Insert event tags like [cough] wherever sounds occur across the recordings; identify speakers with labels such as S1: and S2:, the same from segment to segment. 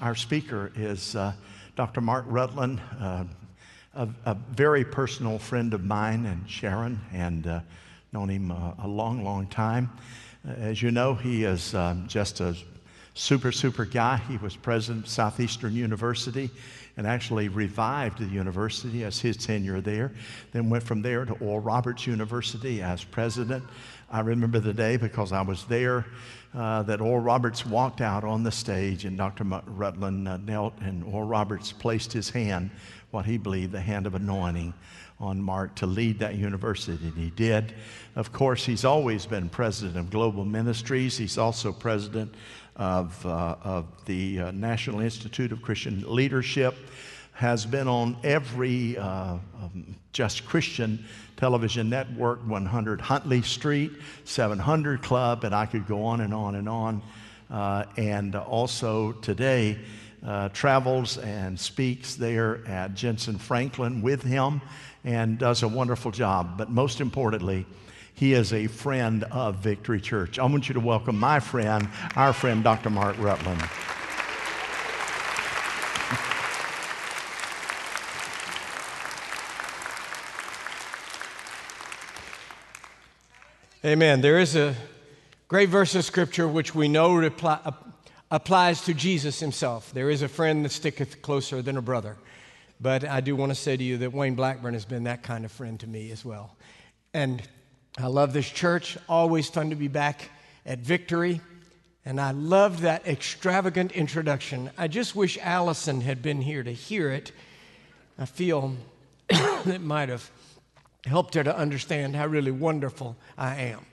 S1: Our speaker is uh, Dr. Mark Rutland, uh, a, a, very personal friend of mine and Sharon, and uh, known him uh, a long, long time. Uh, as you know, he is um, just a super, super guy. He was president of Southeastern University and actually revived the university as his tenure there. Then went from there to Oral Roberts University as president. I remember the day because I was there uh, that Oral Roberts walked out on the stage and Dr. Rutland uh, knelt and Oral Roberts placed his hand, what he believed, the hand of anointing on Mark to lead that university, and he did. Of course, he's always been president of Global Ministries. He's also president of, uh, of the uh, National Institute of Christian Leadership, has been on every uh, um, Just Christian television network, 100 Huntley Street, 700 Club, and I could go on and on and on. Uh, and also today, uh, travels and speaks there at Jentezen Franklin with him and does a wonderful job. But most importantly, he is a friend of Victory Church. I want you to welcome my friend, our friend, Dr. Mark Rutland.
S2: Amen. There is a great verse of scripture which we know reply, uh, applies to Jesus himself. There is a friend that sticketh closer than a brother. But I do want to say to you that Wayne Blackburn has been that kind of friend to me as well. And I love this church. Always fun to be back at Victory. And I love that extravagant introduction. I just wish Allison had been here to hear it. I feel [coughs] it might have helped her to understand how really wonderful I am.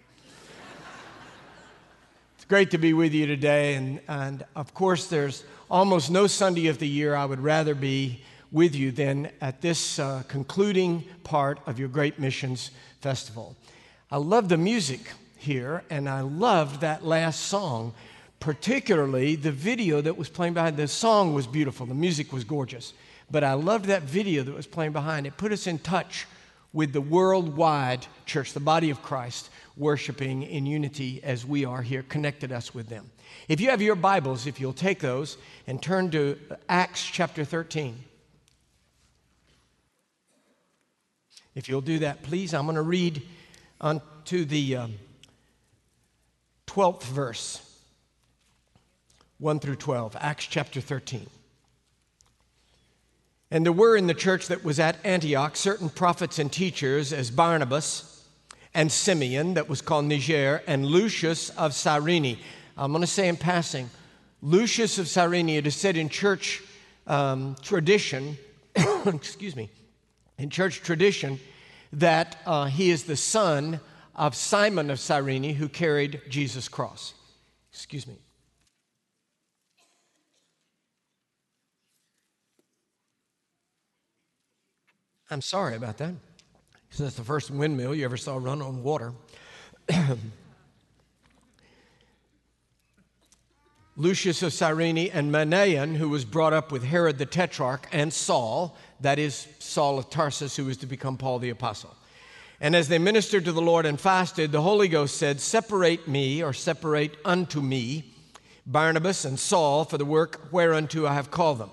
S2: it's great to be with you today. And, and of course, there's almost no Sunday of the year I would rather be with you than at this uh, concluding part of your Great Missions Festival. I love the music here, and I loved that last song, particularly the video that was playing behind. The song was beautiful, the music was gorgeous, but I loved that video that was playing behind. It put us in touch with the worldwide church, the body of Christ, worshiping in unity as we are here, connected us with them. If you have your Bibles, if you'll take those and turn to Acts chapter 13. If you'll do that, please, I'm going to read on to the um, 12th verse, 1 through 12, Acts chapter 13. And there were in the church that was at Antioch certain prophets and teachers, as Barnabas and Simeon, that was called Niger, and Lucius of Cyrene. I'm going to say in passing, Lucius of Cyrene, it is said in church um, tradition, [coughs] excuse me, in church tradition, that uh, he is the son of Simon of Cyrene who carried Jesus' cross. Excuse me. I'm sorry about that. That's the first windmill you ever saw run on water. [clears throat] Lucius of Cyrene and Manaen, who was brought up with Herod the Tetrarch and Saul, that is Saul of Tarsus, who was to become Paul the Apostle. And as they ministered to the Lord and fasted, the Holy Ghost said, Separate me, or separate unto me, Barnabas and Saul, for the work whereunto I have called them.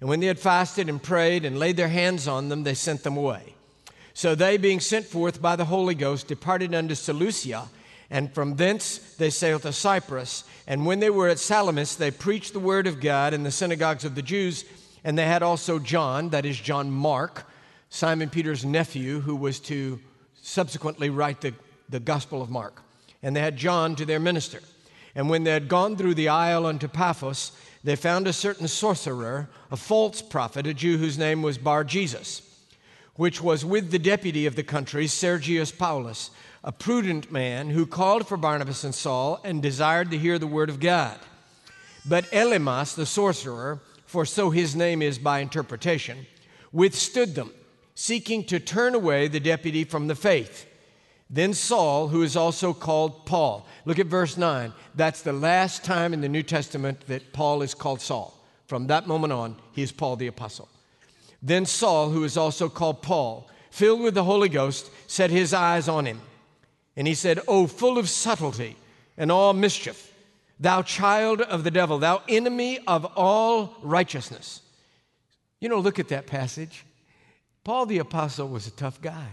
S2: And when they had fasted and prayed and laid their hands on them, they sent them away. So they, being sent forth by the Holy Ghost, departed unto Seleucia, and from thence they sailed to Cyprus. And when they were at Salamis, they preached the word of God in the synagogues of the Jews and they had also John, that is John Mark, Simon Peter's nephew, who was to subsequently write the, the Gospel of Mark. And they had John to their minister. And when they had gone through the isle unto Paphos, they found a certain sorcerer, a false prophet, a Jew whose name was Bar Jesus, which was with the deputy of the country, Sergius Paulus, a prudent man who called for Barnabas and Saul and desired to hear the word of God. But Elymas, the sorcerer, for so his name is by interpretation, withstood them, seeking to turn away the deputy from the faith. Then Saul, who is also called Paul, look at verse 9. That's the last time in the New Testament that Paul is called Saul. From that moment on, he is Paul the Apostle. Then Saul, who is also called Paul, filled with the Holy Ghost, set his eyes on him. And he said, Oh, full of subtlety and all mischief thou child of the devil, thou enemy of all righteousness. You know, look at that passage. Paul the Apostle was a tough guy.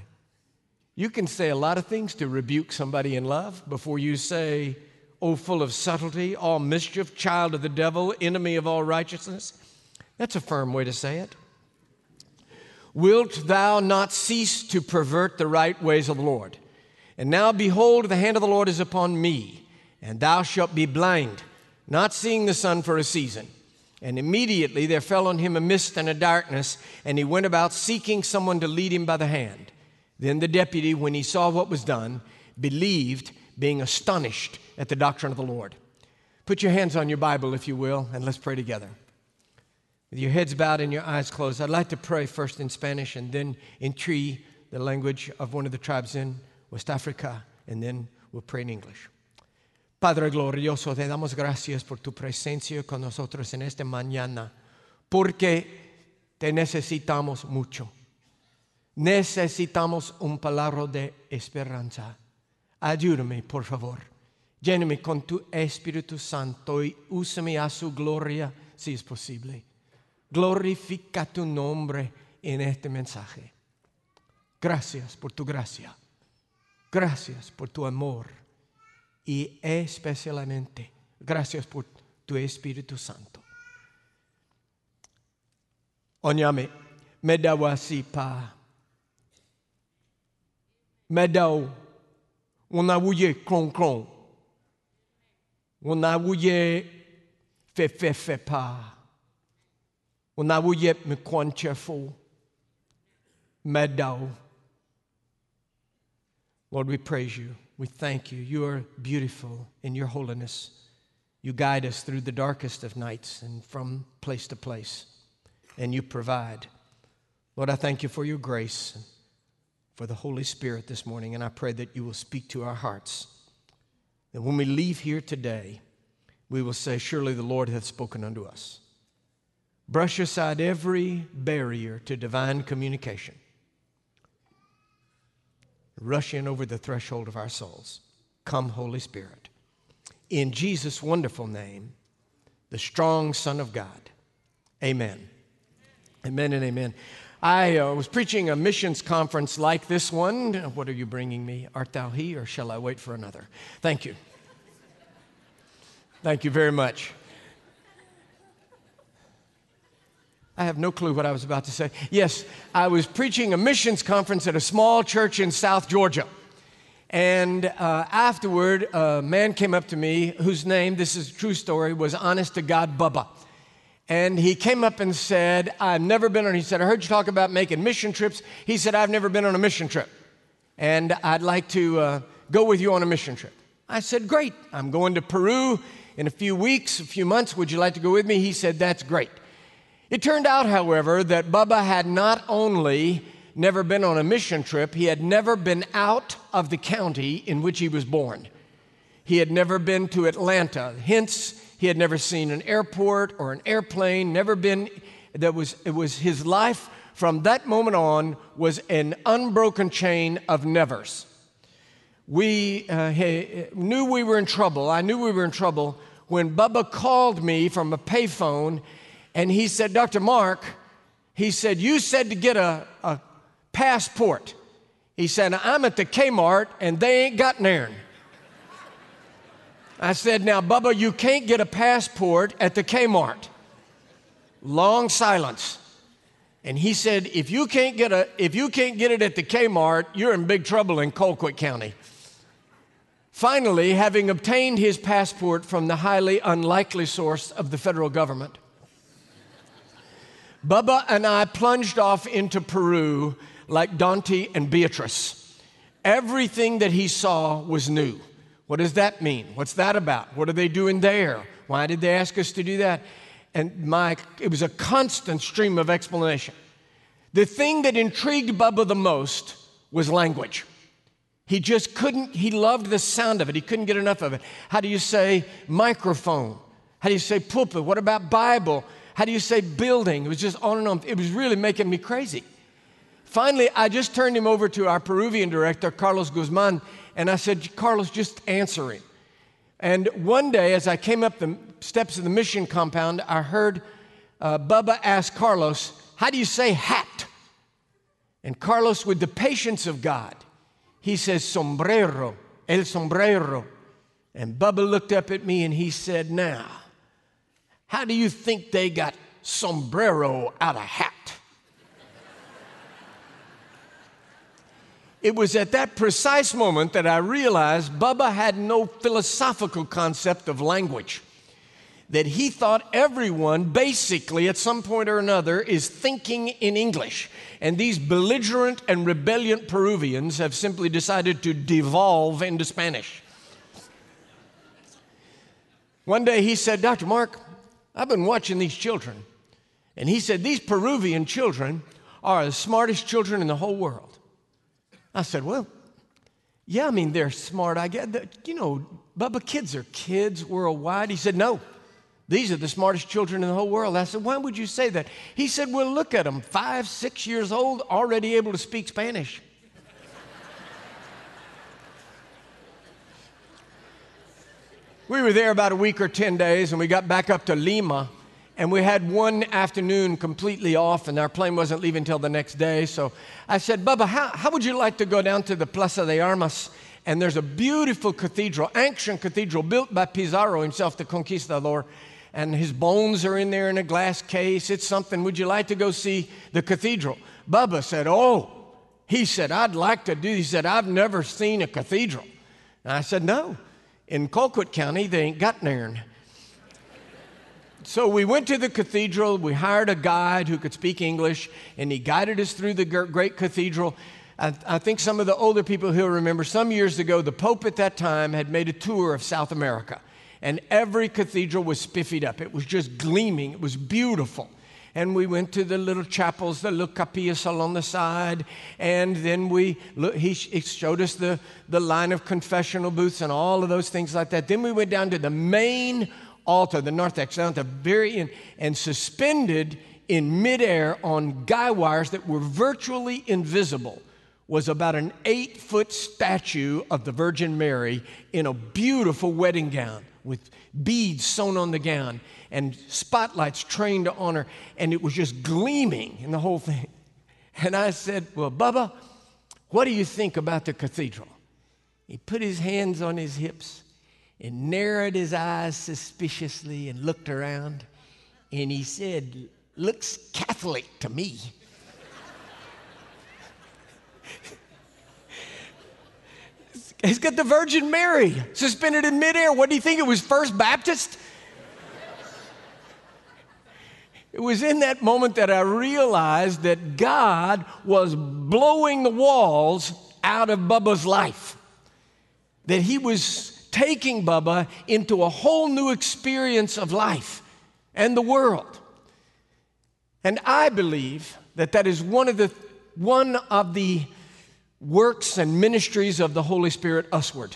S2: You can say a lot of things to rebuke somebody in love before you say, Oh, full of subtlety, all mischief, child of the devil, enemy of all righteousness. That's a firm way to say it. Wilt thou not cease to pervert the right ways of the Lord? And now behold, the hand of the Lord is upon me, and thou shalt be blind, not seeing the sun for a season. And immediately there fell on him a mist and a darkness, and he went about seeking someone to lead him by the hand. Then the deputy, when he saw what was done, believed, being astonished at the doctrine of the Lord. Put your hands on your Bible, if you will, and let's pray together. With your heads bowed and your eyes closed, I'd like to pray first in Spanish and then in Twi, the language of one of the tribes in West Africa, and then we'll pray in English. Padre glorioso, te damos gracias por tu presencia con nosotros en esta mañana, porque te necesitamos mucho. Necesitamos un palabra de esperanza. Ayúdame, por favor. Lléname con tu Espíritu Santo y úsame a su gloria si es posible. Glorifica tu nombre en este mensaje. Gracias por tu gracia. Gracias por tu amor y especialmente gracias por tu Espíritu Santo. Onyame, me dawasi pa. Me daw, una wuye kron kron. Una fe fe fe pa. Una wuye me kwanchefo. Me daw. Lord, we praise you. We thank you. You are beautiful in your holiness. You guide us through the darkest of nights and from place to place, and you provide. Lord, I thank you for your grace and for the Holy Spirit this morning, and I pray that you will speak to our hearts. That when we leave here today, we will say, Surely the Lord hath spoken unto us. Brush aside every barrier to divine communication rush in over the threshold of our souls. Come, Holy Spirit. In Jesus' wonderful name, the strong Son of God. Amen. Amen and amen. I uh, was preaching a missions conference like this one. What are you bringing me? Art thou he, or shall I wait for another? Thank you. Thank you very much. I have no clue what I was about to say. Yes, I was preaching a missions conference at a small church in South Georgia. And uh, afterward, a man came up to me whose name, this is a true story, was Honest to God Bubba. And he came up and said, I've never been on, he said, I heard you talk about making mission trips. He said, I've never been on a mission trip. And I'd like to uh, go with you on a mission trip. I said, Great. I'm going to Peru in a few weeks, a few months. Would you like to go with me? He said, That's great. It turned out, however, that Bubba had not only never been on a mission trip, he had never been out of the county in which he was born. He had never been to Atlanta. Hence, he had never seen an airport or an airplane, never been, that was, it was his life from that moment on was an unbroken chain of nevers. We uh, knew we were in trouble. I knew we were in trouble when Bubba called me from a payphone and he said, Dr. Mark, he said, You said to get a, a passport. He said, I'm at the Kmart and they ain't got none. I said, Now, Bubba, you can't get a passport at the Kmart. Long silence. And he said, if you can't get a if you can't get it at the Kmart, you're in big trouble in Colquitt County. Finally, having obtained his passport from the highly unlikely source of the federal government, Bubba and I plunged off into Peru like Dante and Beatrice. Everything that he saw was new. What does that mean? What's that about? What are they doing there? Why did they ask us to do that? And my, it was a constant stream of explanation. The thing that intrigued Bubba the most was language. He just couldn't, he loved the sound of it. He couldn't get enough of it. How do you say microphone? How do you say pulpit? What about Bible? How do you say building? It was just on and on. It was really making me crazy. Finally, I just turned him over to our Peruvian director, Carlos Guzman, and I said, Carlos, just answer him. And one day, as I came up the steps of the mission compound, I heard uh, Bubba ask Carlos, How do you say hat? And Carlos, with the patience of God, he says, Sombrero, el sombrero. And Bubba looked up at me and he said, Now, how do you think they got sombrero out of hat? It was at that precise moment that I realized Bubba had no philosophical concept of language. That he thought everyone, basically, at some point or another, is thinking in English. And these belligerent and rebellious Peruvians have simply decided to devolve into Spanish. One day he said, Dr. Mark, I've been watching these children. And he said, These Peruvian children are the smartest children in the whole world. I said, Well, yeah, I mean, they're smart. I get that. You know, Bubba, kids are kids worldwide. He said, No, these are the smartest children in the whole world. I said, Why would you say that? He said, Well, look at them, five, six years old, already able to speak Spanish. We were there about a week or 10 days, and we got back up to Lima. And we had one afternoon completely off, and our plane wasn't leaving until the next day. So I said, Bubba, how, how would you like to go down to the Plaza de Armas? And there's a beautiful cathedral, ancient cathedral built by Pizarro himself, the conquistador. And his bones are in there in a glass case. It's something. Would you like to go see the cathedral? Bubba said, Oh, he said, I'd like to do. He said, I've never seen a cathedral. And I said, No. In Colquitt County, they ain't got none. So we went to the cathedral. We hired a guide who could speak English, and he guided us through the great cathedral. I, I think some of the older people here remember some years ago, the Pope at that time had made a tour of South America, and every cathedral was spiffied up. It was just gleaming, it was beautiful. And we went to the little chapels, the little capillas along the side, and then we he showed us the, the line of confessional booths and all of those things like that. Then we went down to the main altar, the narthex, down at the very end, and suspended in midair on guy wires that were virtually invisible was about an eight foot statue of the Virgin Mary in a beautiful wedding gown with beads sewn on the gown and spotlights trained on her, and it was just gleaming in the whole thing. [laughs] And I said, Well, Bubba, what do you think about the cathedral? He put his hands on his hips and narrowed his eyes suspiciously and looked around. And he said, Looks Catholic to me. [laughs] He's got the Virgin Mary suspended in midair. What do you think? It was First Baptist? It was in that moment that I realized that God was blowing the walls out of Bubba's life. That he was taking Bubba into a whole new experience of life and the world. And I believe that that is one of the, one of the works and ministries of the Holy Spirit usward.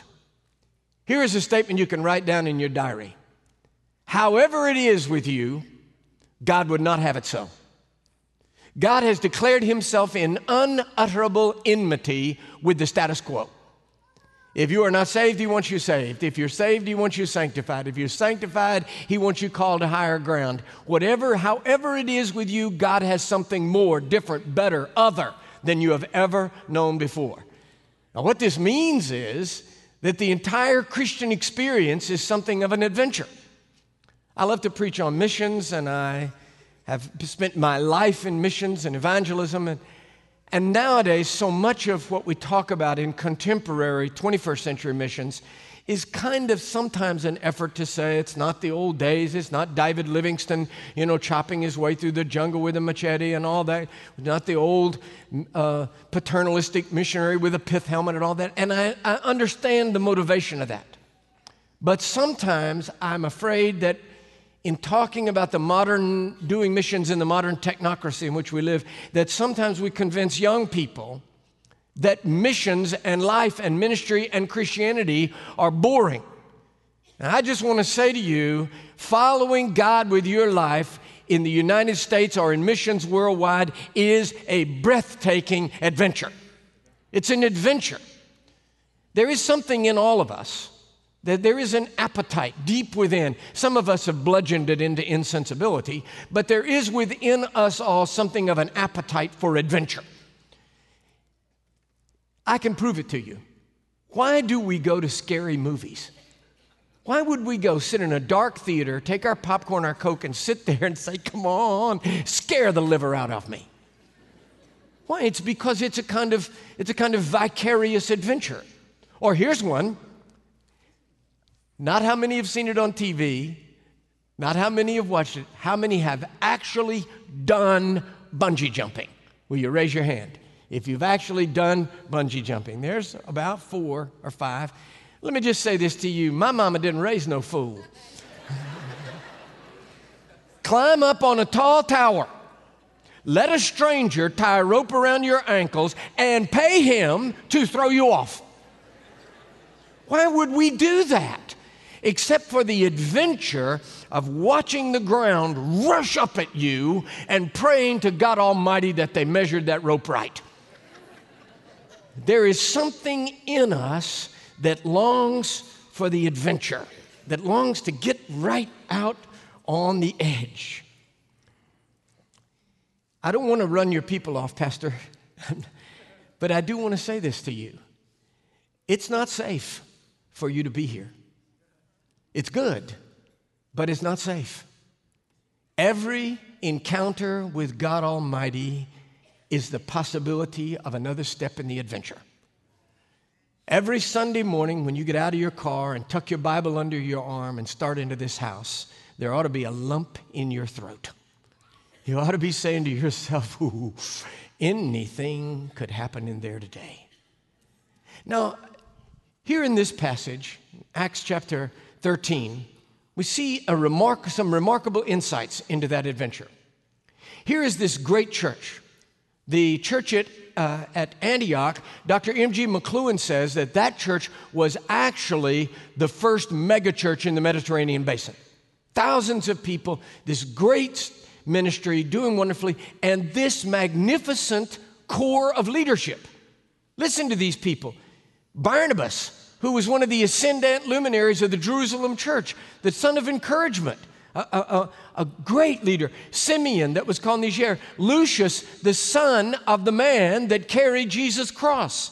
S2: Here is a statement you can write down in your diary. However, it is with you, God would not have it so. God has declared himself in unutterable enmity with the status quo. If you are not saved, He wants you saved. If you're saved, He wants you sanctified. If you're sanctified, He wants you called to higher ground. Whatever, however it is with you, God has something more, different, better, other than you have ever known before. Now, what this means is that the entire Christian experience is something of an adventure. I love to preach on missions, and I have spent my life in missions and evangelism. And and nowadays, so much of what we talk about in contemporary 21st century missions is kind of sometimes an effort to say it's not the old days, it's not David Livingstone, you know, chopping his way through the jungle with a machete and all that, not the old uh, paternalistic missionary with a pith helmet and all that. And I, I understand the motivation of that. But sometimes I'm afraid that in talking about the modern, doing missions in the modern technocracy in which we live, that sometimes we convince young people that missions and life and ministry and Christianity are boring. And I just want to say to you following God with your life in the United States or in missions worldwide is a breathtaking adventure. It's an adventure. There is something in all of us that there is an appetite deep within. Some of us have bludgeoned it into insensibility, but there is within us all something of an appetite for adventure. I can prove it to you. Why do we go to scary movies? Why would we go sit in a dark theater, take our popcorn, our Coke, and sit there and say, Come on, scare the liver out of me? Why? It's because it's a kind of, it's a kind of vicarious adventure. Or here's one not how many have seen it on TV, not how many have watched it, how many have actually done bungee jumping? Will you raise your hand? If you've actually done bungee jumping, there's about four or five. Let me just say this to you my mama didn't raise no fool. [laughs] Climb up on a tall tower, let a stranger tie a rope around your ankles, and pay him to throw you off. Why would we do that? Except for the adventure of watching the ground rush up at you and praying to God Almighty that they measured that rope right. There is something in us that longs for the adventure, that longs to get right out on the edge. I don't want to run your people off, Pastor, [laughs] but I do want to say this to you. It's not safe for you to be here. It's good, but it's not safe. Every encounter with God Almighty is the possibility of another step in the adventure. Every Sunday morning, when you get out of your car and tuck your Bible under your arm and start into this house, there ought to be a lump in your throat. You ought to be saying to yourself, [laughs] Ooh, anything could happen in there today. Now, here in this passage, Acts chapter 13, we see remark, some remarkable insights into that adventure. Here is this great church. The church at, uh, at Antioch, Dr. M.G. McLuhan says that that church was actually the first megachurch in the Mediterranean basin. Thousands of people, this great ministry doing wonderfully, and this magnificent core of leadership. Listen to these people Barnabas, who was one of the ascendant luminaries of the Jerusalem church, the son of encouragement, a, a, a great leader. Simeon, that was called Niger. Lucius, the son of the man that carried Jesus' cross.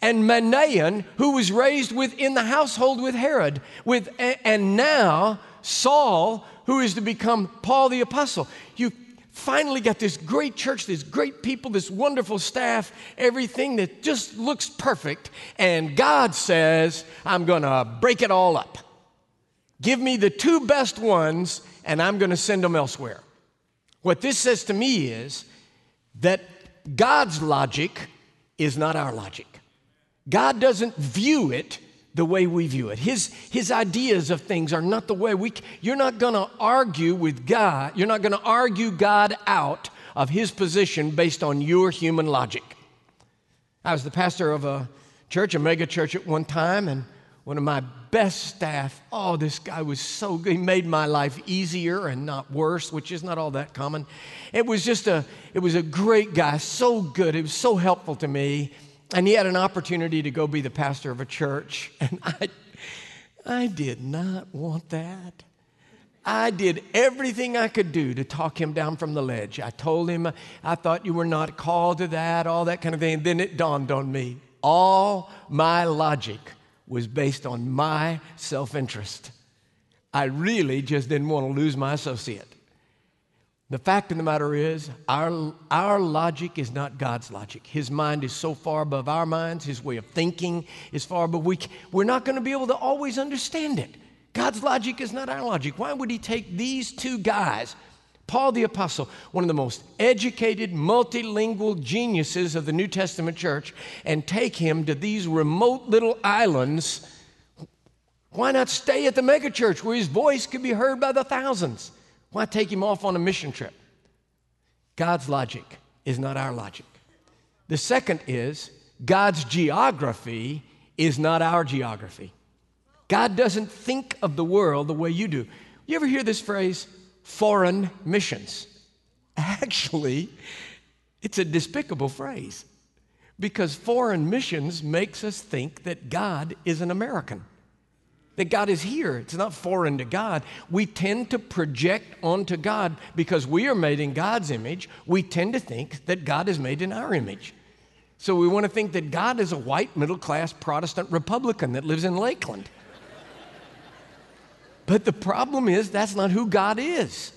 S2: And Manaen, who was raised within the household with Herod. With, and now Saul, who is to become Paul the Apostle. You finally got this great church, this great people, this wonderful staff, everything that just looks perfect. And God says, I'm going to break it all up. Give me the two best ones, and I'm going to send them elsewhere. What this says to me is that God's logic is not our logic. God doesn't view it the way we view it. His, his ideas of things are not the way we, you're not going to argue with God, you're not going to argue God out of his position based on your human logic. I was the pastor of a church, a mega church at one time, and one of my best staff, oh, this guy was so good. He made my life easier and not worse, which is not all that common. It was just a, it was a great guy, so good. It was so helpful to me. And he had an opportunity to go be the pastor of a church. [laughs] And I, I did not want that. I did everything I could do to talk him down from the ledge. I told him I thought you were not called to that, all that kind of thing. And then it dawned on me all my logic was based on my self interest. I really just didn't want to lose my associate. The fact of the matter is, our, our logic is not God's logic. His mind is so far above our minds, His way of thinking is far above. We, we're not going to be able to always understand it. God's logic is not our logic. Why would He take these two guys, Paul the Apostle, one of the most educated, multilingual geniuses of the New Testament church, and take him to these remote little islands? Why not stay at the megachurch where his voice could be heard by the thousands? Why take him off on a mission trip? God's logic is not our logic. The second is God's geography is not our geography. God doesn't think of the world the way you do. You ever hear this phrase, foreign missions? [laughs] Actually, it's a despicable phrase because foreign missions makes us think that God is an American. That God is here. It's not foreign to God. We tend to project onto God because we are made in God's image. We tend to think that God is made in our image. So we want to think that God is a white, middle class Protestant Republican that lives in Lakeland. but the problem is, that's not who God is.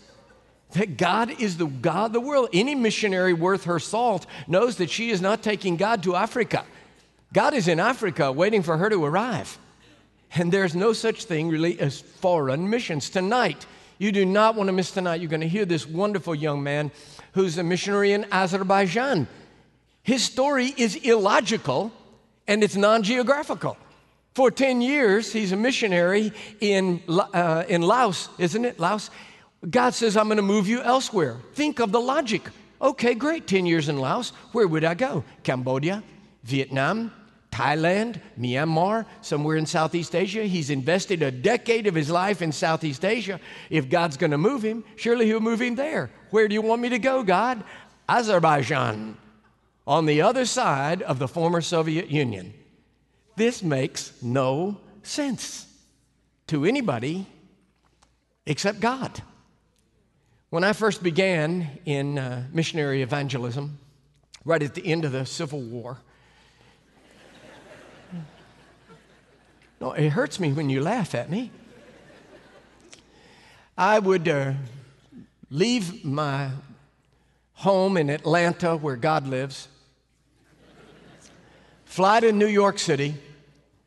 S2: That God is the God of the world. Any missionary worth her salt knows that she is not taking God to Africa. God is in Africa waiting for her to arrive. And there's no such thing really as foreign missions. Tonight, you do not want to miss tonight. You're going to hear this wonderful young man who's a missionary in Azerbaijan. His story is illogical and it's non geographical. For 10 years, he's a missionary in, uh, in Laos, isn't it? Laos. God says, I'm going to move you elsewhere. Think of the logic. Okay, great. 10 years in Laos. Where would I go? Cambodia, Vietnam, Thailand, Myanmar, somewhere in Southeast Asia. He's invested a decade of his life in Southeast Asia. If God's going to move him, surely he'll move him there. Where do you want me to go, God? Azerbaijan, on the other side of the former Soviet Union. This makes no sense to anybody except God. When I first began in uh, missionary evangelism, right at the end of the Civil War, No, it hurts me when you laugh at me. I would uh, leave my home in Atlanta, where God lives, fly to New York City,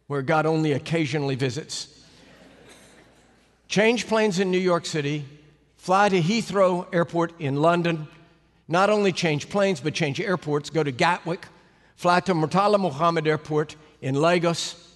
S2: where God only occasionally visits, change planes in New York City, fly to Heathrow Airport in London, not only change planes, but change airports, go to Gatwick, fly to Murtala Muhammed Airport in Lagos,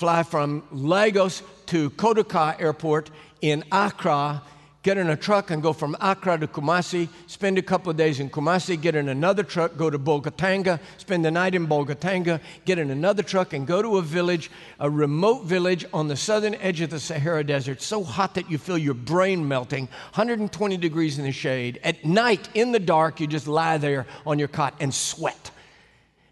S2: fly from Lagos to Kotoka Airport in Accra, get in a truck and go from Accra to Kumasi, spend a couple of days in Kumasi, get in another truck, go to Bolgatanga, spend the night in Bolgatanga, get in another truck and go to a village, a remote village on the southern edge of the Sahara Desert, so hot that you feel your brain melting, 120 degrees in the shade. At night, in the dark, you just lie there on your cot and sweat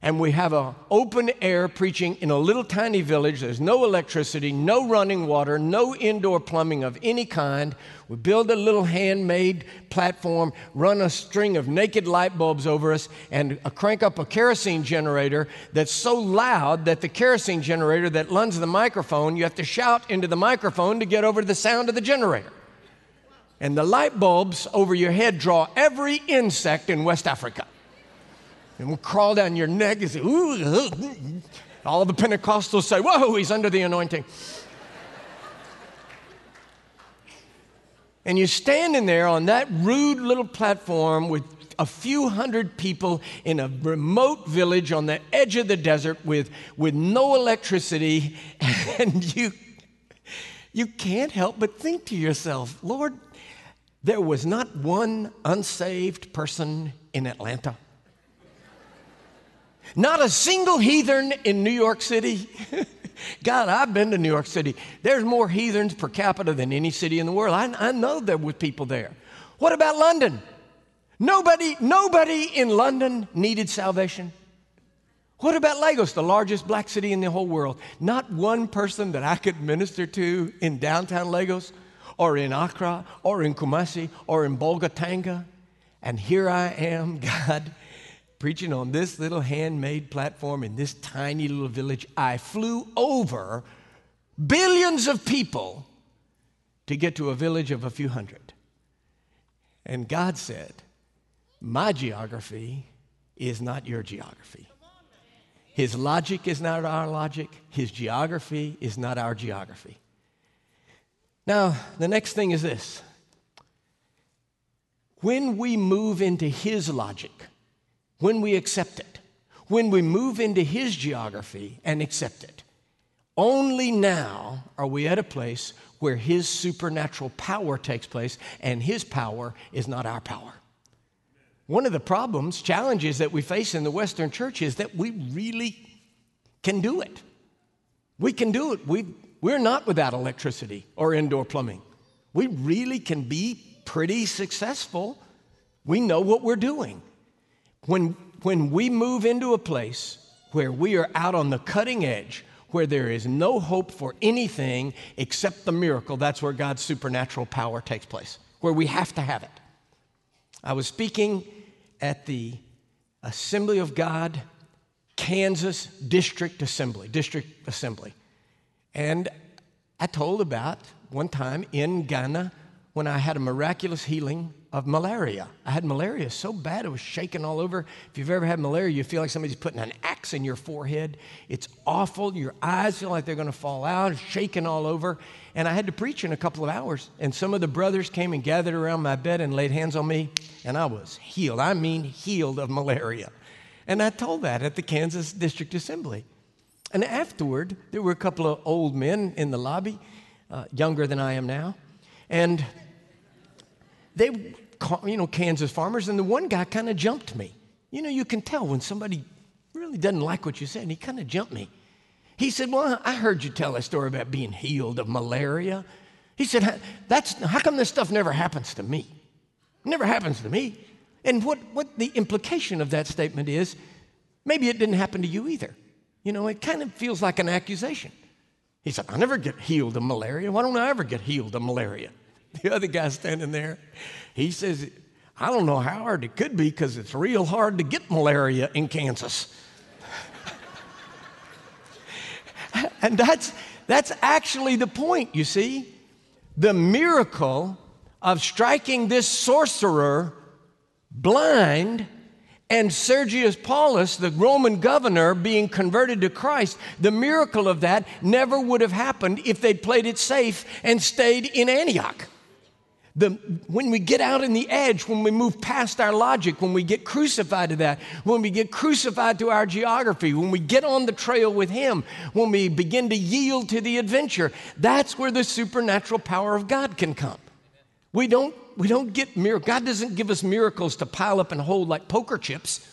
S2: and we have an open air preaching in a little tiny village. There's no electricity, no running water, no indoor plumbing of any kind. We build a little handmade platform, run a string of naked light bulbs over us, and crank up a kerosene generator that's so loud that the kerosene generator that runs the microphone, you have to shout into the microphone to get over the sound of the generator. And the light bulbs over your head draw every insect in West Africa and will crawl down your neck and say, ooh, all the Pentecostals say, whoa, he's under the anointing. and you're standing there on that rude little platform with a few hundred people in a remote village on the edge of the desert with, with no electricity, [laughs] and you, you can't help but think to yourself, Lord, there was not one unsaved person in Atlanta. Not a single heathen in New York City. [laughs] God, I've been to New York City. There's more heathens per capita than any city in the world. I, I know there were people there. What about London? Nobody, nobody in London needed salvation. What about Lagos, the largest black city in the whole world? Not one person that I could minister to in downtown Lagos or in Accra or in Kumasi or in Bolgatanga. And here I am, [laughs] God, preaching on this little handmade platform in this tiny little village, I flew over billions of people to get to a village of a few hundred. And God said, My geography is not your geography. His logic is not our logic. His geography is not our geography. Now, the next thing is this when we move into His logic, when we accept it, when we move into His geography and accept it. Only now are we at a place where His supernatural power takes place, and His power is not our power. One of the problems, challenges that we face in the Western church is that we really can do it. We can do it. We, we're not without electricity or indoor plumbing. We really can be pretty successful. We know what we're doing. When, when we move into a place where we are out on the cutting edge, where there is no hope for anything except the miracle, that's where God's supernatural power takes place, where we have to have it. I was speaking at the Assembly of God, Kansas District Assembly, District Assembly. And I told about one time in Ghana when I had a miraculous healing of malaria. I had malaria so bad it was shaking all over. If you've ever had malaria, you feel like somebody's putting an axe in your forehead. It's awful. Your eyes feel like they're going to fall out, shaking all over. And I had to preach in a couple of hours. And some of the brothers came and gathered around my bed and laid hands on me, and I was healed. I mean, healed of malaria. And I told that at the Kansas District Assembly. And afterward, there were a couple of old men in the lobby, uh, younger than I am now. And they, you know, Kansas farmers, and the one guy kind of jumped me. You know, you can tell when somebody really doesn't like what you said, and he kind of jumped me. He said, Well, I heard you tell a story about being healed of malaria. He said, That's how come this stuff never happens to me? It never happens to me. And what, what the implication of that statement is, maybe it didn't happen to you either. You know, it kind of feels like an accusation. He said, I never get healed of malaria. Why don't I ever get healed of malaria? [laughs] The other guy standing there, he says, I don't know how hard it could be because it's real hard to get malaria in Kansas. [laughs] and that's, that's actually the point, you see. The miracle of striking this sorcerer blind and Sergius Paulus, the Roman governor, being converted to Christ, the miracle of that never would have happened if they'd played it safe and stayed in Antioch. The, when we get out in the edge, when we move past our logic, when we get crucified to that, when we get crucified to our geography, when we get on the trail with Him, when we begin to yield to the adventure, that's where the supernatural power of God can come. We don't, we don't get miracles. God doesn't give us miracles to pile up and hold like poker chips.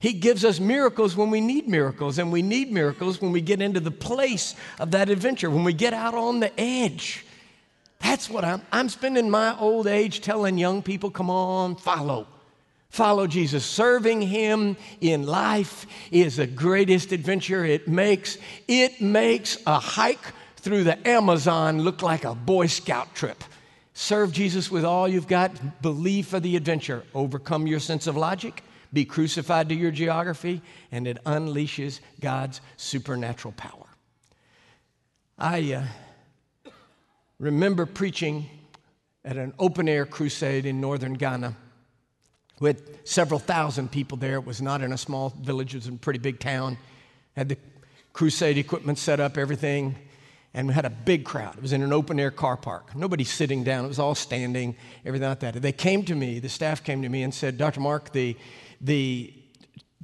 S2: He gives us miracles when we need miracles, and we need miracles when we get into the place of that adventure, when we get out on the edge. That's what I'm, I'm spending my old age telling young people come on, follow. Follow Jesus. Serving him in life is the greatest adventure. It makes, it makes a hike through the Amazon look like a Boy Scout trip. Serve Jesus with all you've got. Believe for the adventure. Overcome your sense of logic. Be crucified to your geography, and it unleashes God's supernatural power. I. Uh, remember preaching at an open air crusade in northern Ghana with several thousand people there. It was not in a small village, it was in a pretty big town. Had the crusade equipment set up, everything, and we had a big crowd. It was in an open air car park. Nobody sitting down, it was all standing, everything like that. They came to me, the staff came to me and said, Dr. Mark, the, the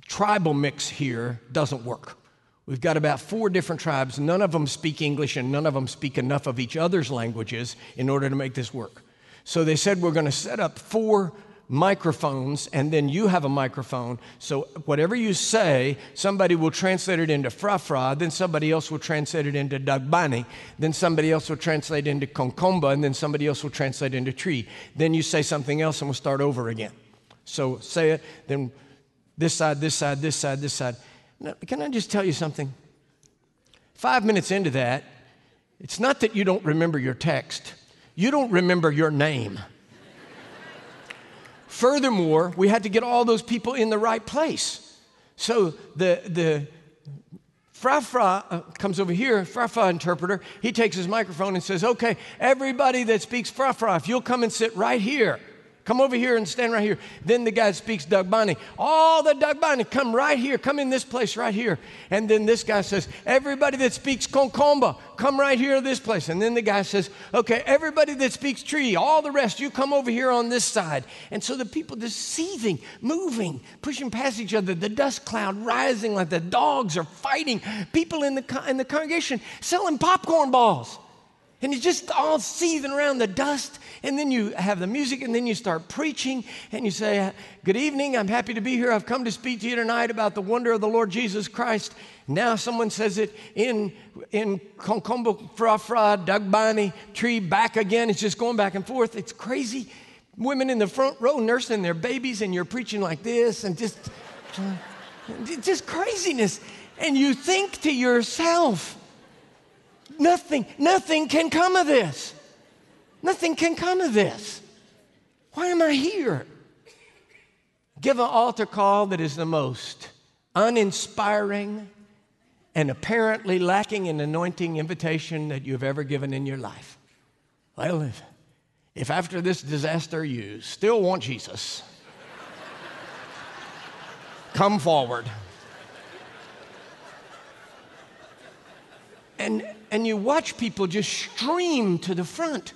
S2: tribal mix here doesn't work. We've got about four different tribes. None of them speak English and none of them speak enough of each other's languages in order to make this work. So they said, We're going to set up four microphones and then you have a microphone. So whatever you say, somebody will translate it into Frafra, then somebody else will translate it into Dagbani, then somebody else will translate into Konkomba, and then somebody else will translate into Twi. Then you say something else and we'll start over again. So say it, then this side, this side, this side, this side. Now, can I just tell you something? Five minutes into that, it's not that you don't remember your text, you don't remember your name. Furthermore, we had to get all those people in the right place. So the, the Frafra uh, comes over here, Frafra interpreter, he takes his microphone and says, Okay, everybody that speaks Frafra, if you'll come and sit right here. Come over here and stand right here. Then the guy speaks Dagbani. All the Dagbani, come right here. Come in this place right here. And then this guy says, everybody that speaks Konkomba, come right here this place. And then the guy says, okay, everybody that speaks Twi, all the rest, you come over here on this side. And so the people just seething, moving, pushing past each other, the dust cloud rising like the dogs are fighting. People in the, in the congregation selling popcorn balls. And it's just all seething around the dust. And then you have the music, and then you start preaching, and you say, Good evening, I'm happy to be here. I've come to speak to you tonight about the wonder of the Lord Jesus Christ. Now someone says it in, in Konkomba Fra Fra, Dagbani, Twi, back again. It's just going back and forth. It's crazy. Women in the front row nursing their babies, and you're preaching like this, and just, [laughs] just craziness. And you think to yourself, nothing, nothing can come of this. Nothing can come of this. Why am I here? Give an altar call that is the most uninspiring and apparently lacking in anointing invitation that you've ever given in your life. Well, if, if after this disaster you still want Jesus, [laughs] come forward. And, and you watch people just stream to the front,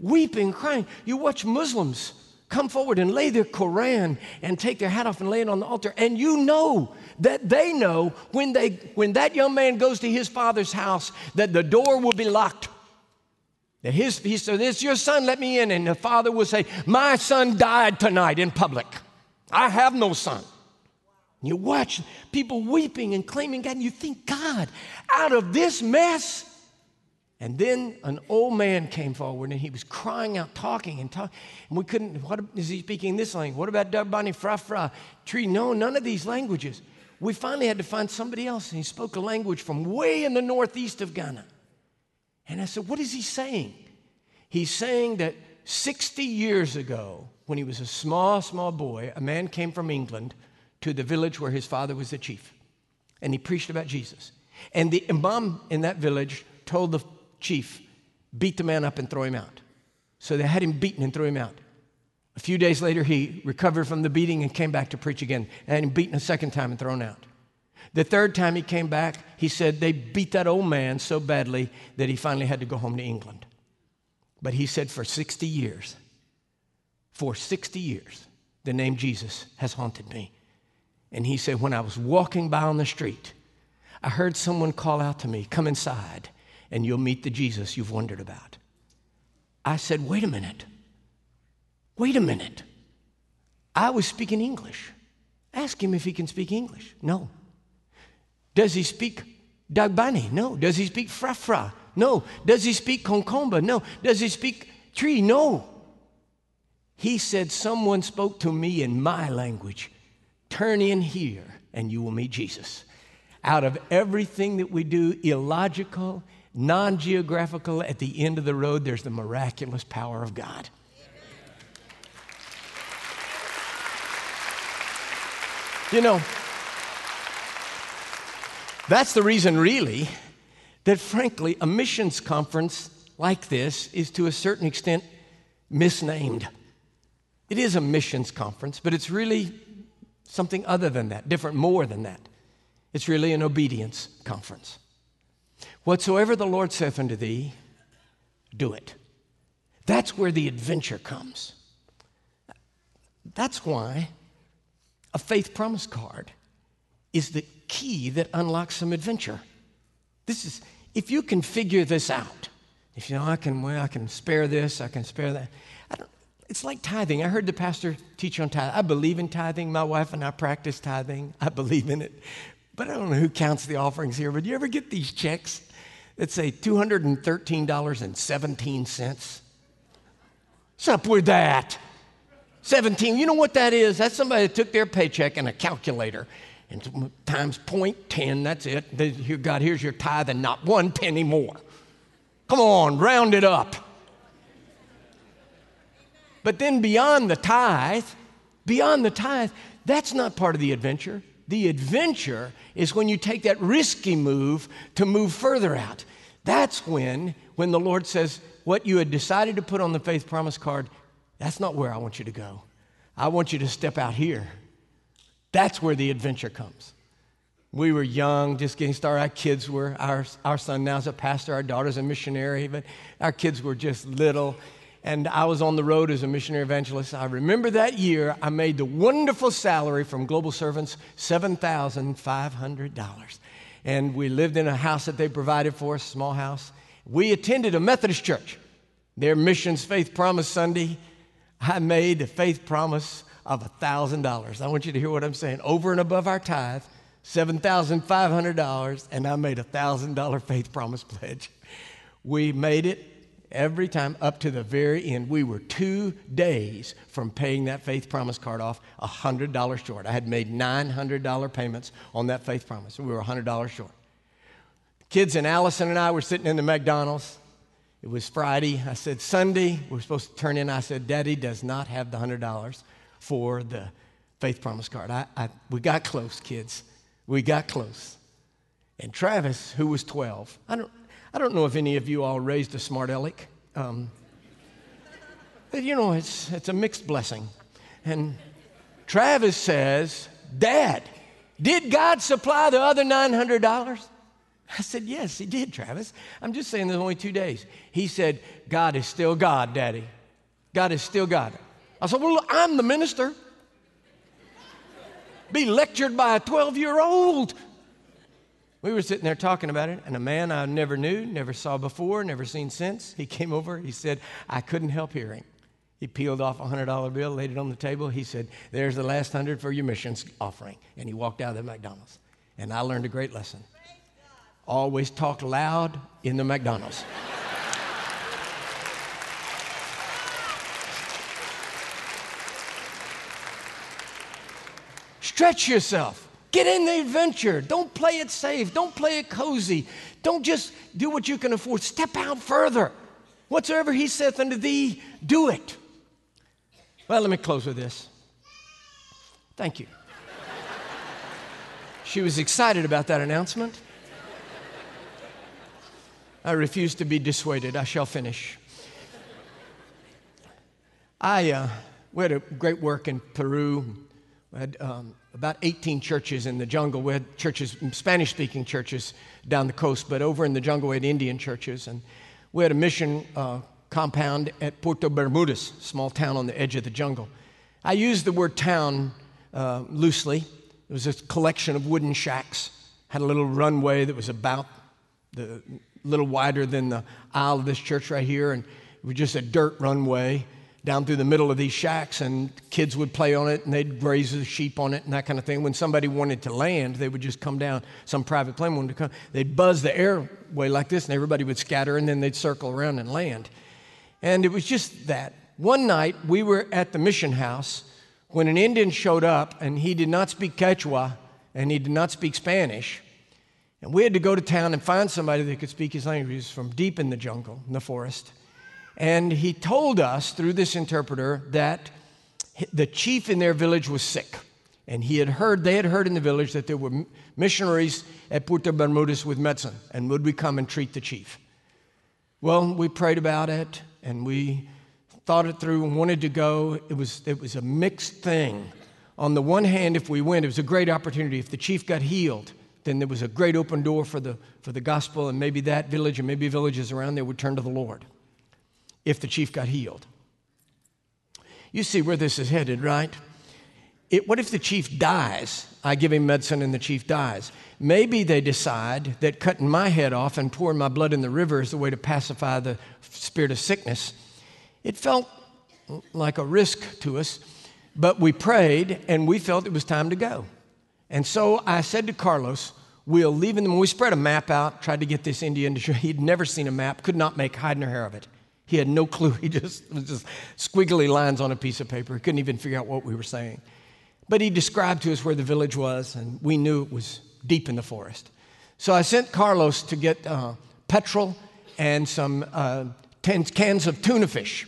S2: weeping, crying. You watch Muslims come forward and lay their Koran and take their hat off and lay it on the altar. And you know that they know when, they, when that young man goes to his father's house that the door will be locked. That his, he said, This your son, let me in. And the father will say, My son died tonight in public. I have no son. You watch people weeping and claiming God, and you think, God, out of this mess. And then an old man came forward and he was crying out, talking and talking. And we couldn't, what is he speaking this language? What about Dagbani Fra Fra? Twi? No, none of these languages. We finally had to find somebody else, and he spoke a language from way in the northeast of Ghana. And I said, What is he saying? He's saying that 60 years ago, when he was a small, small boy, a man came from England to the village where his father was the chief. And he preached about Jesus. And the imam in that village told the chief, beat the man up and throw him out. So they had him beaten and threw him out. A few days later, he recovered from the beating and came back to preach again, and him beaten a second time and thrown out. The third time he came back, he said they beat that old man so badly that he finally had to go home to England. But he said for 60 years, for 60 years, the name Jesus has haunted me. And he said, when I was walking by on the street, I heard someone call out to me, Come inside, and you'll meet the Jesus you've wondered about. I said, Wait a minute. Wait a minute. I was speaking English. Ask him if he can speak English. No. Does he speak Dagbani? No. Does he speak Frafra? No. Does he speak Konkomba? No. Does he speak Twi? No. He said, Someone spoke to me in my language. Turn in here and you will meet Jesus. Out of everything that we do, illogical, non geographical, at the end of the road, there's the miraculous power of God. You know, that's the reason, really, that frankly, a missions conference like this is to a certain extent misnamed. It is a missions conference, but it's really something other than that, different, more than that. It's really an obedience conference. Whatsoever the Lord saith unto thee, do it. That's where the adventure comes. That's why a faith promise card is the key that unlocks some adventure. This is, if you can figure this out, if you know, I can, well, I can spare this, I can spare that. It's like tithing. I heard the pastor teach on tithing. I believe in tithing. My wife and I practice tithing. I believe in it. But I don't know who counts the offerings here, but do you ever get these checks that say $213.17? What's up with that? 17, you know what that is? That's somebody that took their paycheck and a calculator and times 0.10, that's it. God, here's your tithe and not one penny more. Come on, round it up. But then beyond the tithe, beyond the tithe, that's not part of the adventure. The adventure is when you take that risky move to move further out. That's when, when the Lord says, what you had decided to put on the faith promise card, that's not where I want you to go. I want you to step out here. That's where the adventure comes. We were young, just getting started. Our kids were, our, our son now is a pastor, our daughter's a missionary, but our kids were just little. And I was on the road as a missionary evangelist. I remember that year I made the wonderful salary from Global Servants $7,500. And we lived in a house that they provided for us, small house. We attended a Methodist church. Their missions faith promise Sunday I made a faith promise of $1,000. I want you to hear what I'm saying. Over and above our tithe, $7,500, and I made a $1,000 faith promise pledge. We made it, Every time up to the very end, we were two days from paying that faith promise card off $100 short. I had made $900 payments on that faith promise. We were $100 short. Kids and Allison and I were sitting in the McDonald's. It was Friday. I said, Sunday, we're supposed to turn in. I said, Daddy does not have the $100 for the faith promise card. I, I, we got close, kids. We got close. And Travis, who was 12, I don't, I don't know if any of you all raised a smart aleck. Um, but you know, it's, it's a mixed blessing. And Travis says, Dad, did God supply the other $900? I said, Yes, He did, Travis. I'm just saying there's only two days. He said, God is still God, Daddy. God is still God. I said, Well, I'm the minister. Be lectured by a 12 year old. We were sitting there talking about it, and a man I never knew, never saw before, never seen since, he came over. He said, I couldn't help hearing. He peeled off a $100 bill, laid it on the table. He said, There's the last hundred for your missions offering. And he walked out of the McDonald's. And I learned a great lesson. Always talk loud in the McDonald's. Stretch yourself. Get in the adventure. Don't play it safe. Don't play it cozy. Don't just do what you can afford. Step out further. Whatsoever he saith unto thee, do it. Well, let me close with this. Thank you. she was excited about that announcement. I refuse to be dissuaded. I shall finish. I, uh, we had a great work in Peru. We had um, about 18 churches in the jungle. We had churches, Spanish speaking churches down the coast, but over in the jungle we had Indian churches. And we had a mission uh, compound at Puerto Bermudez, small town on the edge of the jungle. I use the word town uh, loosely. It was a collection of wooden shacks, had a little runway that was about the little wider than the aisle of this church right here, and it was just a dirt runway down through the middle of these shacks, and kids would play on it and they'd graze the sheep on it and that kind of thing. When somebody wanted to land, they would just come down, some private plane wanted to come, they'd buzz the airway like this, and everybody would scatter, and then they'd circle around and land. And it was just that. One night, we were at the mission house when an Indian showed up, and he did not speak Quechua and he did not speak Spanish. And we had to go to town and find somebody that could speak his language from deep in the jungle, in the forest. And he told us through this interpreter that the chief in their village was sick. And he had heard, they had heard in the village that there were missionaries at Puerto Bermudez with medicine, and would we come and treat the chief? Well, we prayed about it and we thought it through and wanted to go. It was, it was a mixed thing. On the one hand, if we went, it was a great opportunity. If the chief got healed, then there was a great open door for the, for the gospel, and maybe that village and maybe villages around there would turn to the Lord if the chief got healed. You see where this is headed, right? It, what if the chief dies? I give him medicine and the chief dies. Maybe they decide that cutting my head off and pouring my blood in the river is the way to pacify the spirit of sickness. It felt like a risk to us, but we prayed and we felt it was time to go. And so I said to Carlos, We'll leave in the We spread a map out, tried to get this Indian to show he'd never seen a map, could not make hide nor hair of it. He had no clue. He just was just squiggly lines on a piece of paper. He couldn't even figure out what we were saying. But he described to us where the village was, and we knew it was deep in the forest. So I sent Carlos to get uh, petrol and some uh, cans of tuna fish.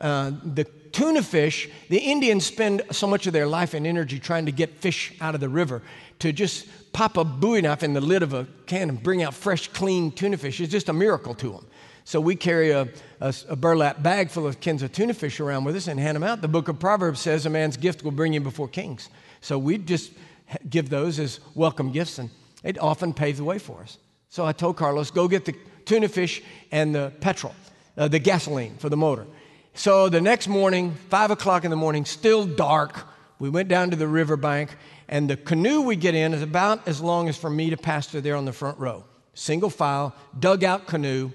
S2: Uh, the tuna fish, the Indians spend so much of their life and energy trying to get fish out of the river. To just pop a bowie knife in the lid of a can and bring out fresh, clean tuna fish is just a miracle to them. So we carry a, a, a, burlap bag full of cans of tuna fish around with us and hand them out. The book of Proverbs says a man's gift will bring you before kings. So we just give those as welcome gifts, and it often paves the way for us. So I told Carlos, go get the tuna fish and the petrol, uh, the gasoline for the motor. So the next morning, five o'clock in the morning, still dark, we went down to the riverbank, and the canoe we get in is about as long as for me to pastor there on the front row. Single file, dugout canoe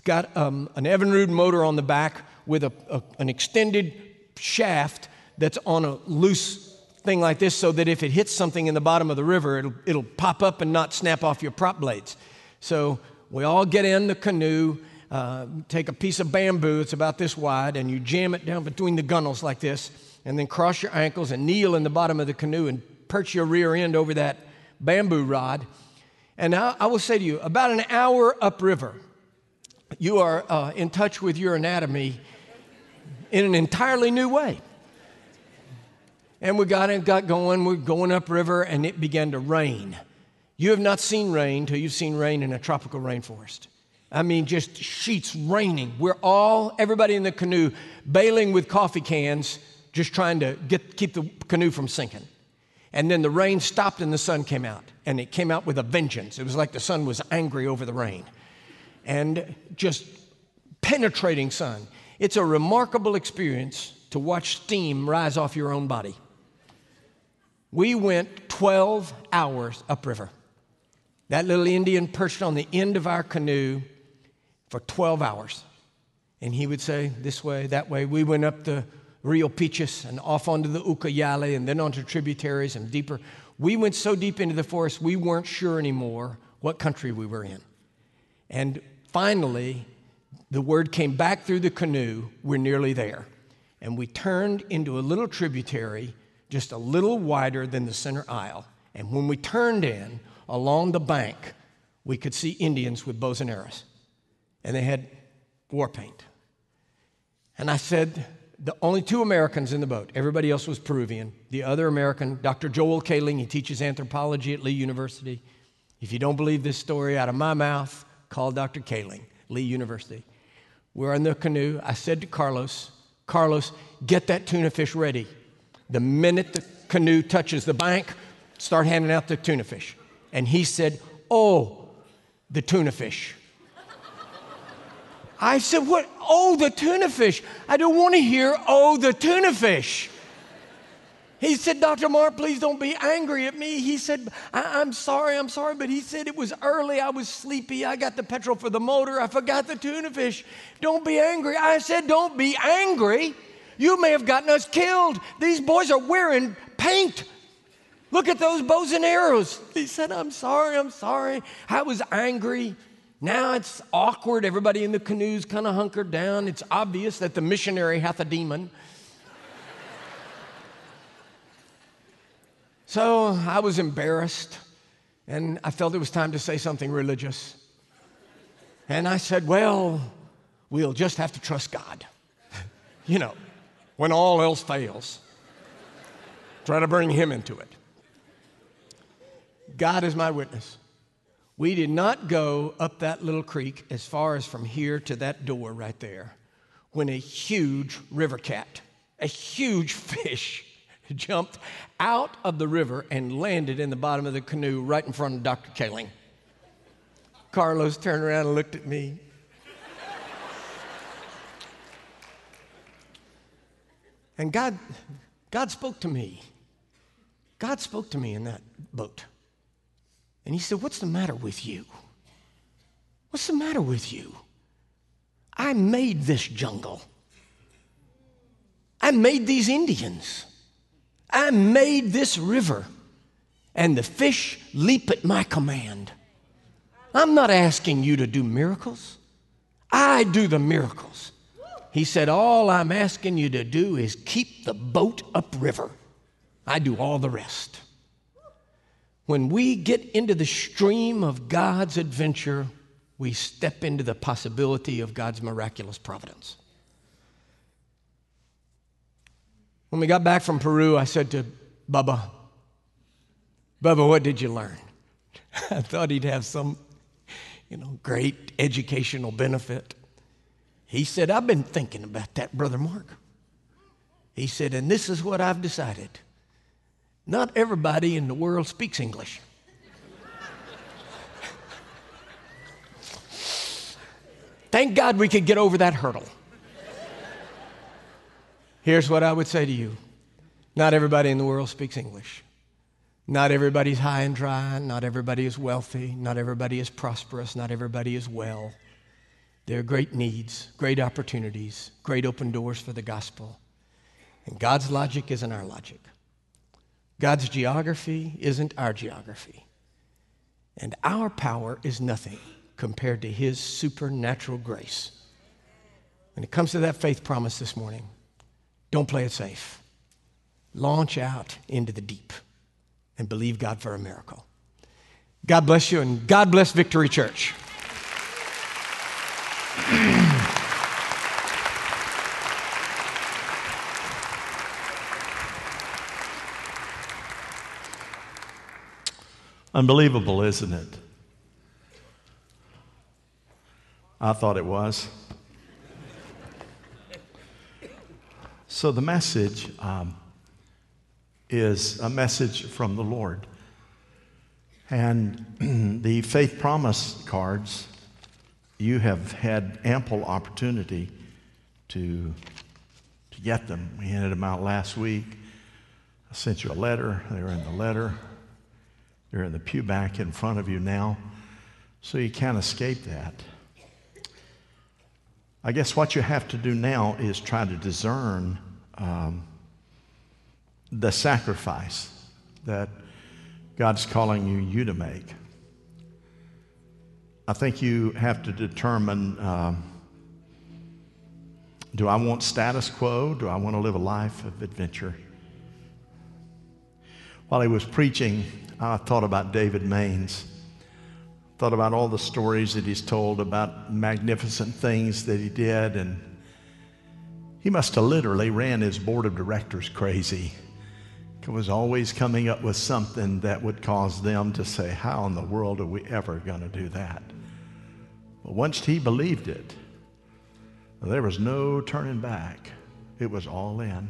S2: it's got um, an Evinrude motor on the back with a, a, an extended shaft that's on a loose thing like this so that if it hits something in the bottom of the river, it'll, it'll pop up and not snap off your prop blades. So we all get in the canoe. uh, take a piece of bamboo, it's about this wide, and you jam it down between the gunnels like this, and then cross your ankles and kneel in the bottom of the canoe and perch your rear end over that bamboo rod. And I, I will say to you, about an hour upriver, you are uh, in touch with your anatomy in an entirely new way. And we got got going. We're going upriver, and it began to rain. You have not seen rain till you've seen rain in a tropical rainforest. I mean, just sheets raining. We're all, everybody in the canoe, bailing with coffee cans, just trying to get, keep the canoe from sinking. And then the rain stopped and the sun came out. And it came out with a vengeance. It was like the sun was angry over the rain. And just penetrating sun. It's a remarkable experience to watch steam rise off your own body. We went 12 hours upriver. That little Indian perched on the end of our canoe for 12 hours. And he would say, This way, that way. We went up the Rio Pichis and off onto the Ucayali and then onto tributaries and deeper. We went so deep into the forest, we weren't sure anymore what country we were in. And finally, the word came back through the canoe, we're nearly there. And we turned into a little tributary just a little wider than the center aisle. And when we turned in along the bank, we could see Indians with bows and arrows. And they had war paint. And I said, the only two Americans in the boat, everybody else was Peruvian. The other American, Dr. Joel Kaling, he teaches anthropology at Lee University. If you don't believe this story out of my mouth, call Dr. Kaling, Lee University. We're in the canoe. I said to Carlos, Carlos, get that tuna fish ready. The minute the canoe touches the bank, start handing out the tuna fish. And he said, Oh, the tuna fish. I said, What? Oh, the tuna fish. I don't want to hear, Oh, the tuna fish. He said, Dr. Mark, please don't be angry at me. He said, I- am sorry, I'm sorry, but he said it was early. I was sleepy. I got the petrol for the motor. I forgot the tuna fish. Don't be angry. I said, Don't be angry. You may have gotten us killed. These boys are wearing paint. Look at those bows and arrows. He said, I'm sorry, I'm sorry. I was angry. Now it's awkward. Everybody in the canoes kind of hunkered down. It's obvious that the missionary hath a demon. So I was embarrassed and I felt it was time to say something religious. And I said, Well, we'll just have to trust God. [laughs] you know when all else fails. Try to bring him into it. God is my witness. We did not go up that little creek as far as from here to that door right there when a huge river cat, a huge [laughs] fish, jumped out of the river and landed in the bottom of the canoe right in front of Dr. Kaling. Carlos turned around and looked at me. And God, God spoke to me. God spoke to me in that boat. And He said, What's the matter with you? What's the matter with you? I made this jungle. I made these Indians. I made this river. And the fish leap at my command. I'm not asking you to do miracles. I do the miracles. He said, All I'm asking you to do is keep the boat upriver. I do all the rest. When we get into the stream of God's adventure, we step into the possibility of God's miraculous providence. When we got back from Peru, I said to Bubba, Bubba, what did you learn? [laughs] I thought he'd have some, you know, great educational benefit. He said, I've been thinking about that, Brother Mark. He said, and this is what I've decided. Not everybody in the world speaks English. [laughs] Thank God we could get over that hurdle. Here's what I would say to you not everybody in the world speaks English. Not everybody's high and dry. Not everybody is wealthy. Not everybody is prosperous. Not everybody is well. There are great needs, great opportunities, great open doors for the gospel. And God's logic isn't our logic. God's geography isn't our geography. And our power is nothing compared to his supernatural grace. When it comes to that faith promise this morning, don't play it safe. Launch out into the deep and believe God for a miracle. God bless you and God bless Victory Church. [clears throat]
S1: Unbelievable, isn't it? I thought it was. So, the message um, is a message from the Lord. And [clears throat] the faith promise cards, you have had ample opportunity to, to get them. We handed them out last week. I sent you a letter. They were in the letter. They're in the pew back in front of you now. So you can't escape that. I guess what you have to do now is try to discern um, the sacrifice that God's calling you, you to make. I think you have to determine um, do I want status quo? Do I want to live a life of adventure? While he was preaching, I thought about David Mainse. Thought about all the stories that he's told about magnificent things that he did, and he must have literally ran his board of directors crazy. He was always coming up with something that would cause them to say, How in the world are we ever going to do that? But once he believed it, there was no turning back. It was all in.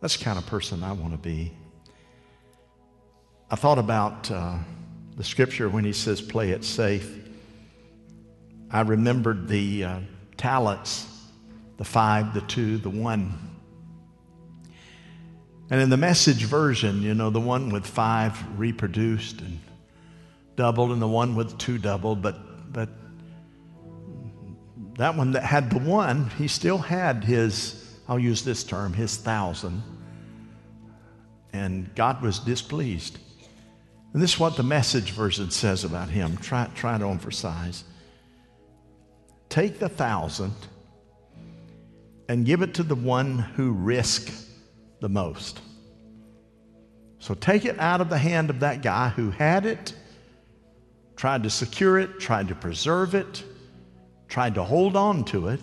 S1: That's the kind of person I want to be. I thought about uh, the scripture when he says, play it safe. I remembered the uh, talents the five, the two, the one. And in the message version, you know, the one with five reproduced and doubled, and the one with two doubled, but, but that one that had the one, he still had his, I'll use this term, his thousand. And God was displeased. And this is what the message version says about him. Try, try to emphasize. Take the thousand and give it to the one who risked the most. So take it out of the hand of that guy who had it, tried to secure it, tried to preserve it, tried to hold on to it,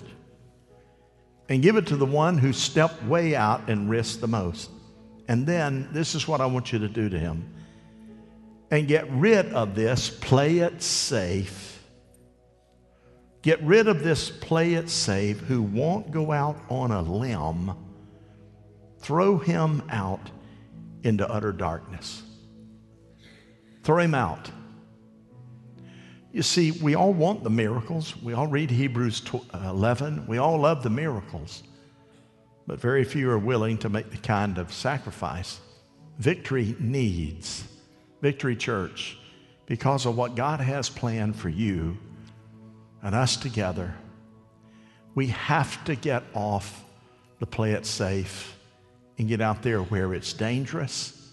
S1: and give it to the one who stepped way out and risked the most. And then, this is what I want you to do to him and get rid of this play it safe. Get rid of this play it safe who won't go out on a limb. Throw him out into utter darkness. Throw him out. You see, we all want the miracles. We all read Hebrews uh, 11. We all love the miracles. But very few are willing to make the kind of sacrifice victory needs. Victory Church, because of what God has planned for you and us together, we have to get off the play it safe and get out there where it's dangerous,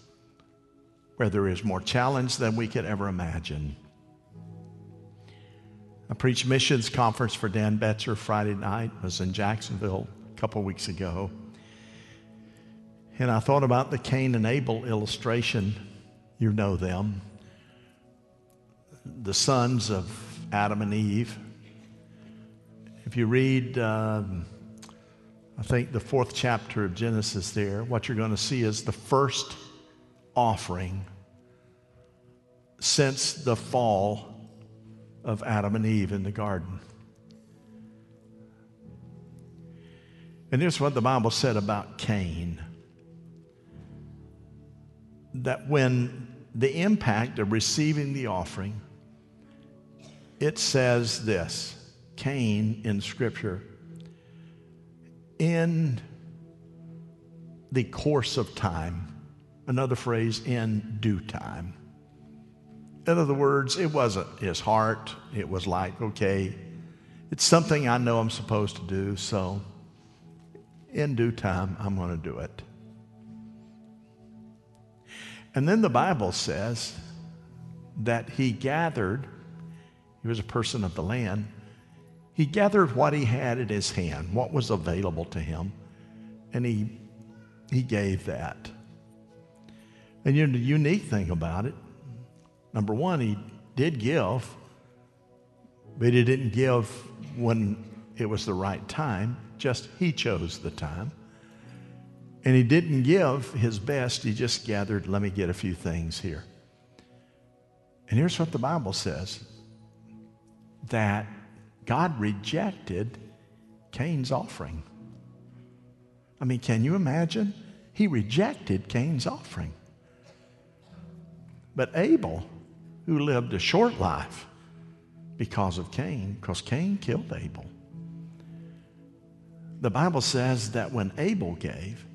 S1: where there is more challenge than we could ever imagine. I preached missions conference for Dan Betzer Friday night, was in Jacksonville a couple weeks ago. And I thought about the Cain and Abel illustration you know them. The sons of Adam and Eve. If you read, um, I think, the fourth chapter of Genesis there, what you're going to see is the first offering since the fall of Adam and Eve in the garden. And here's what the Bible said about Cain that when the impact of receiving the offering, it says this Cain in Scripture, in the course of time, another phrase, in due time. In other words, it wasn't his heart. It was like, okay, it's something I know I'm supposed to do, so in due time, I'm going to do it. And then the Bible says that he gathered, he was a person of the land. He gathered what he had in his hand, what was available to him, and he, he gave that. And you know, the unique thing about it, number one, he did give, but he didn't give when it was the right time, just he chose the time. And he didn't give his best, he just gathered, let me get a few things here. And here's what the Bible says that God rejected Cain's offering. I mean, can you imagine? He rejected Cain's offering. But Abel, who lived a short life because of Cain, because Cain killed Abel. The Bible says that when Abel gave,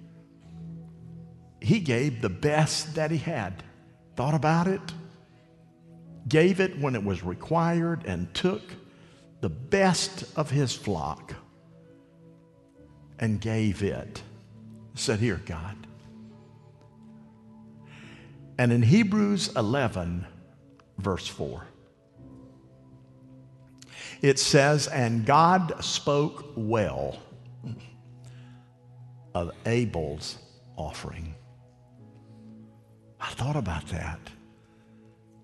S1: he gave the best that he had. Thought about it, gave it when it was required, and took the best of his flock and gave it. Said, Here, God. And in Hebrews 11, verse 4, it says, And God spoke well of Abel's offering. I thought about that.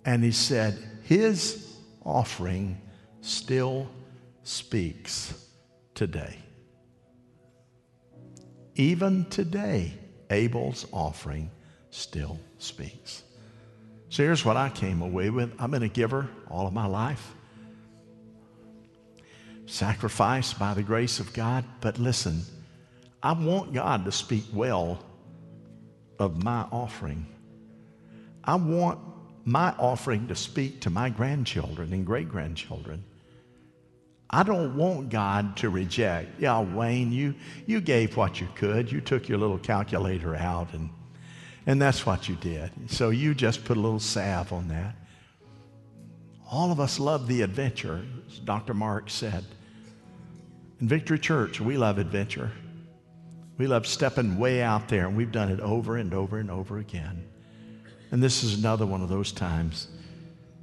S1: And he said, His offering still speaks today. Even today, Abel's offering still speaks. So here's what I came away with I've been a giver all of my life, sacrificed by the grace of God. But listen, I want God to speak well of my offering. I want my offering to speak to my grandchildren and great grandchildren. I don't want God to reject. Yeah, Wayne, you, you gave what you could. You took your little calculator out, and, and that's what you did. So you just put a little salve on that. All of us love the adventure, as Dr. Mark said. In Victory Church, we love adventure. We love stepping way out there, and we've done it over and over and over again. And this is another one of those times.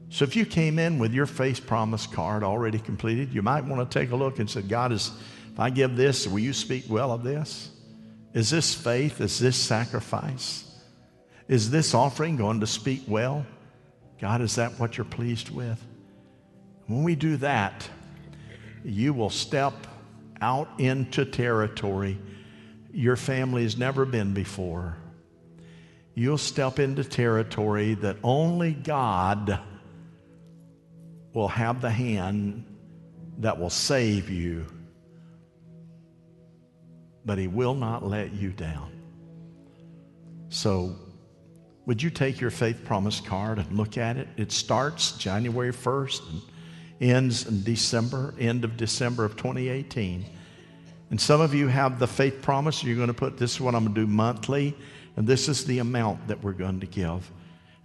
S1: So if you came in with your faith promise card already completed, you might want to take a look and say, God, is, if I give this, will you speak well of this? Is this faith? Is this sacrifice? Is this offering going to speak well? God, is that what you're pleased with? When we do that, you will step out into territory your family has never been before you'll step into territory that only God will have the hand that will save you, but He will not let you down. So, would you take your faith promise card and look at it? It starts January 1st and ends in December, end of December of 2018. And some of you have the faith promise. You're going to put this is what I'm going to do monthly. And this is the amount that we're going to give.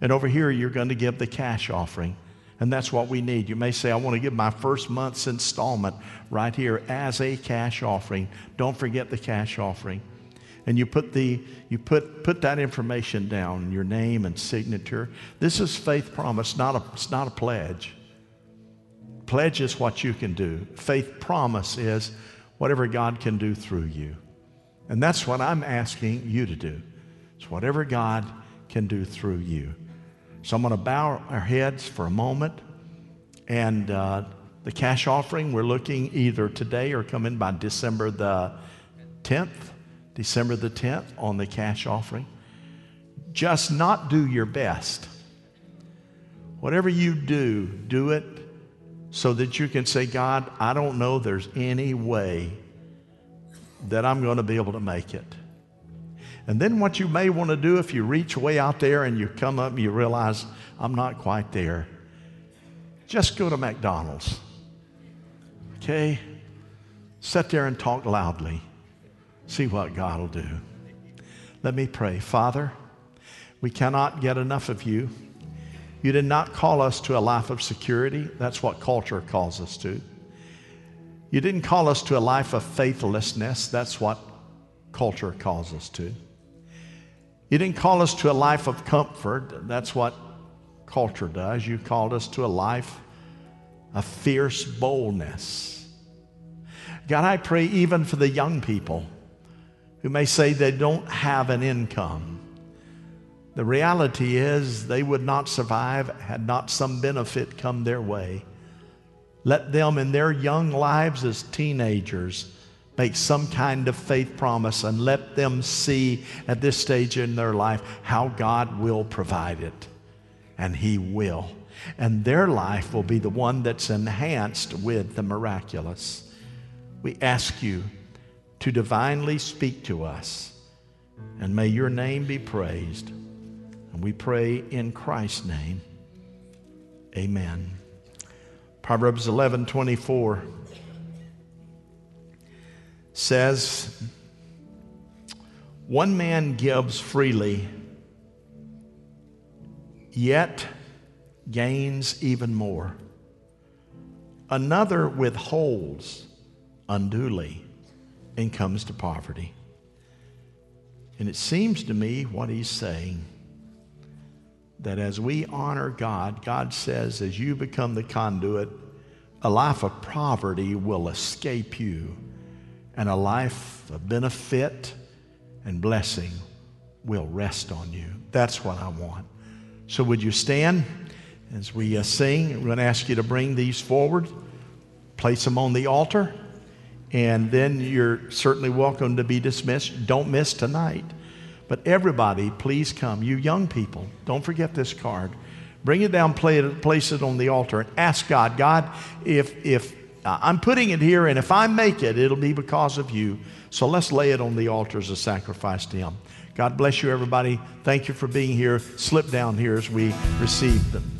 S1: And over here, you're going to give the cash offering. And that's what we need. You may say, I want to give my first month's installment right here as a cash offering. Don't forget the cash offering. And you put the you put put that information down, your name and signature. This is faith promise, not a it's not a pledge. Pledge is what you can do. Faith promise is whatever God can do through you. And that's what I'm asking you to do. It's whatever God can do through you. So I'm going to bow our heads for a moment. And uh, the cash offering, we're looking either today or come in by December the 10th. December the 10th on the cash offering. Just not do your best. Whatever you do, do it so that you can say, God, I don't know there's any way that I'm going to be able to make it. And then what you may want to do if you reach way out there and you come up and you realize, I'm not quite there, just go to McDonald's. Okay? Sit there and talk loudly. See what God will do. Let me pray. Father, we cannot get enough of you. You did not call us to a life of security. That's what culture calls us to. You didn't call us to a life of faithlessness. That's what culture calls us to. You didn't call us to a life of comfort. That's what culture does. You called us to a life a fierce boldness. God, I pray even for the young people who may say they don't have an income. The reality is they would not survive had not some benefit come their way. Let them in their young lives as teenagers make some kind of faith promise and let them see at this stage in their life how God will provide it. And He will. And their life will be the one that's enhanced with the miraculous. We ask you to divinely speak to us, and may your name be praised. And we pray in Christ's name. Amen. Proverbs 11 24 says, One man gives freely, yet gains even more. Another withholds unduly and comes to poverty. And it seems to me what he's saying that as we honor God, God says, as you become the conduit, a life of poverty will escape you and a life of benefit and blessing will rest on you. That's what I want. So, would you stand as we uh, sing? We're going to ask you to bring these forward, place them on the altar, and then you're certainly welcome to be dismissed. Don't miss tonight. But everybody, please come. You young people, don't forget this card. Bring it down, it, place it on the altar, and ask God, God, if, if I'm putting it here, and if I make it, it'll be because of you. So let's lay it on the altar as a sacrifice to Him. God bless you, everybody. Thank you for being here. Slip down here as we receive them.